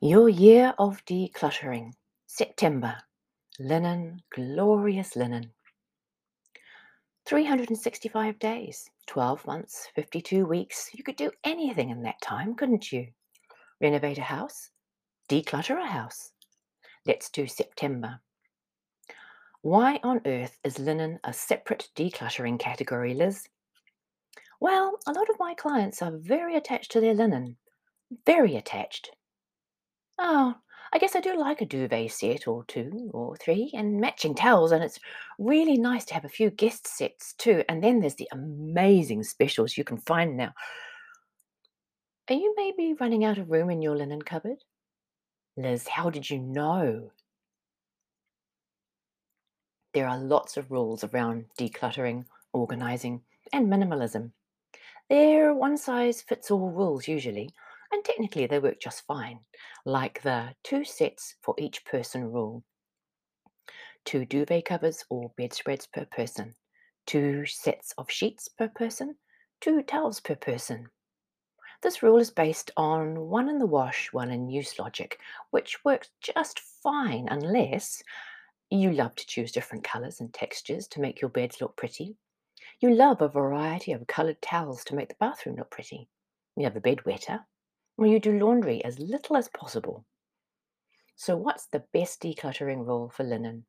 Your year of decluttering. September. Linen, glorious linen. 365 days, 12 months, 52 weeks. You could do anything in that time, couldn't you? Renovate a house, declutter a house. Let's do September. Why on earth is linen a separate decluttering category, Liz? Well, a lot of my clients are very attached to their linen. Very attached. Oh, I guess I do like a duvet set or two or three and matching towels, and it's really nice to have a few guest sets too. And then there's the amazing specials you can find now. Are you maybe running out of room in your linen cupboard? Liz, how did you know? There are lots of rules around decluttering, organizing, and minimalism. They're one size fits all rules usually, and technically they work just fine, like the two sets for each person rule two duvet covers or bedspreads per person, two sets of sheets per person, two towels per person. This rule is based on one in the wash, one in use logic, which works just fine unless you love to choose different colours and textures to make your beds look pretty. You love a variety of coloured towels to make the bathroom look pretty. You have a bed wetter, or you do laundry as little as possible. So, what's the best decluttering rule for linen?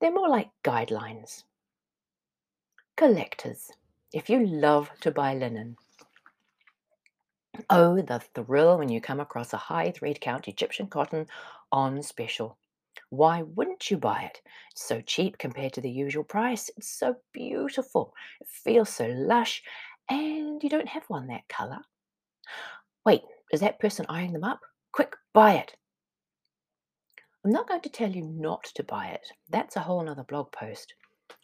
They're more like guidelines. Collectors. If you love to buy linen, oh, the thrill when you come across a high thread count Egyptian cotton on special. Why wouldn't you buy it? It's so cheap compared to the usual price. It's so beautiful. It feels so lush, and you don't have one that color. Wait, is that person eyeing them up? Quick, buy it. I'm not going to tell you not to buy it. That's a whole nother blog post.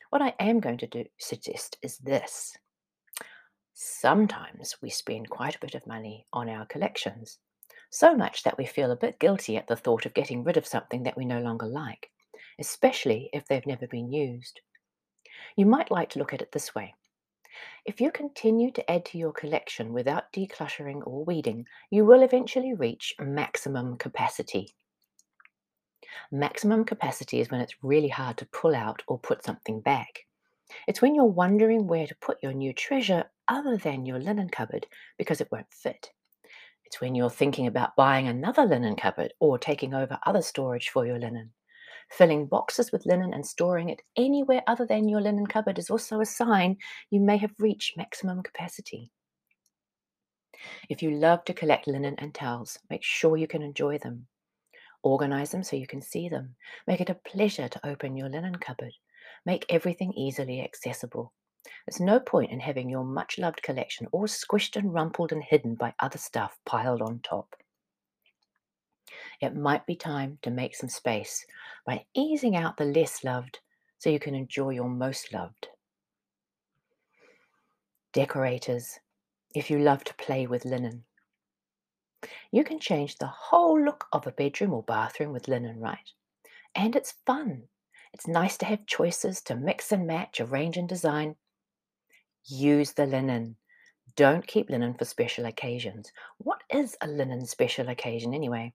What I am going to do suggest is this. Sometimes we spend quite a bit of money on our collections, so much that we feel a bit guilty at the thought of getting rid of something that we no longer like, especially if they've never been used. You might like to look at it this way. If you continue to add to your collection without decluttering or weeding, you will eventually reach maximum capacity. Maximum capacity is when it's really hard to pull out or put something back. It's when you're wondering where to put your new treasure other than your linen cupboard because it won't fit. It's when you're thinking about buying another linen cupboard or taking over other storage for your linen. Filling boxes with linen and storing it anywhere other than your linen cupboard is also a sign you may have reached maximum capacity. If you love to collect linen and towels, make sure you can enjoy them. Organize them so you can see them. Make it a pleasure to open your linen cupboard. Make everything easily accessible. There's no point in having your much loved collection all squished and rumpled and hidden by other stuff piled on top. It might be time to make some space by easing out the less loved so you can enjoy your most loved. Decorators, if you love to play with linen, you can change the whole look of a bedroom or bathroom with linen, right? And it's fun. It's nice to have choices to mix and match, arrange and design. Use the linen. Don't keep linen for special occasions. What is a linen special occasion anyway?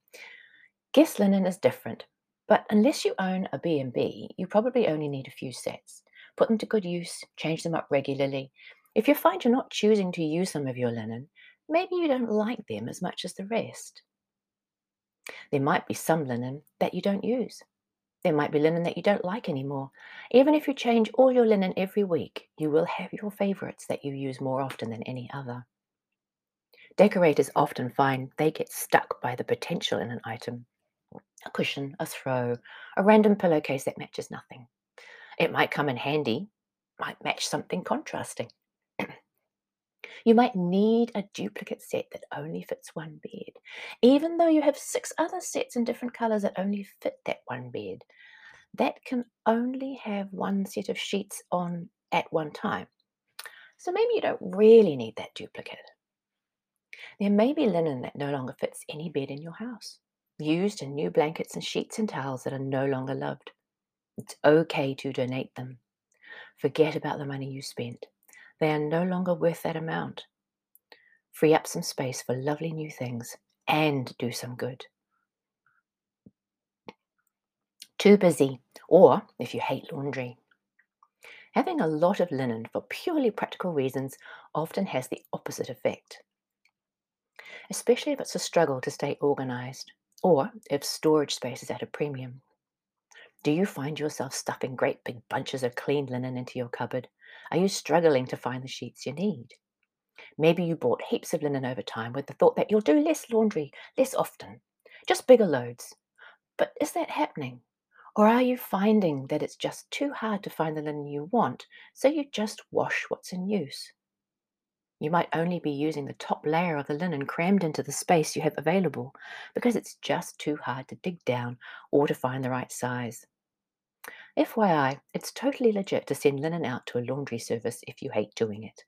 Guest linen is different, but unless you own a B&B, you probably only need a few sets. Put them to good use, change them up regularly. If you find you're not choosing to use some of your linen, maybe you don't like them as much as the rest. There might be some linen that you don't use. There might be linen that you don't like anymore. Even if you change all your linen every week, you will have your favorites that you use more often than any other. Decorators often find they get stuck by the potential in an item a cushion, a throw, a random pillowcase that matches nothing. It might come in handy, might match something contrasting. You might need a duplicate set that only fits one bed, even though you have six other sets in different colors that only fit that one bed. That can only have one set of sheets on at one time. So maybe you don't really need that duplicate. There may be linen that no longer fits any bed in your house, used and new blankets and sheets and towels that are no longer loved. It's okay to donate them. Forget about the money you spent. They are no longer worth that amount. Free up some space for lovely new things and do some good. Too busy, or if you hate laundry. Having a lot of linen for purely practical reasons often has the opposite effect, especially if it's a struggle to stay organised or if storage space is at a premium. Do you find yourself stuffing great big bunches of clean linen into your cupboard? Are you struggling to find the sheets you need? Maybe you bought heaps of linen over time with the thought that you'll do less laundry less often, just bigger loads. But is that happening? Or are you finding that it's just too hard to find the linen you want, so you just wash what's in use? You might only be using the top layer of the linen crammed into the space you have available because it's just too hard to dig down or to find the right size. FYI, it's totally legit to send linen out to a laundry service if you hate doing it.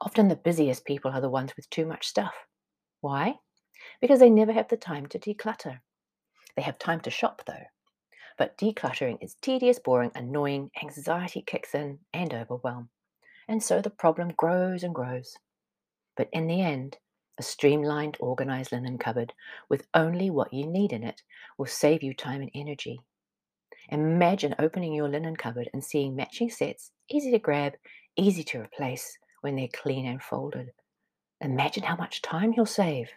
Often the busiest people are the ones with too much stuff. Why? Because they never have the time to declutter. They have time to shop though. But decluttering is tedious, boring, annoying, anxiety kicks in, and overwhelm. And so the problem grows and grows. But in the end, a streamlined, organized linen cupboard with only what you need in it will save you time and energy. Imagine opening your linen cupboard and seeing matching sets, easy to grab, easy to replace when they're clean and folded. Imagine how much time you'll save.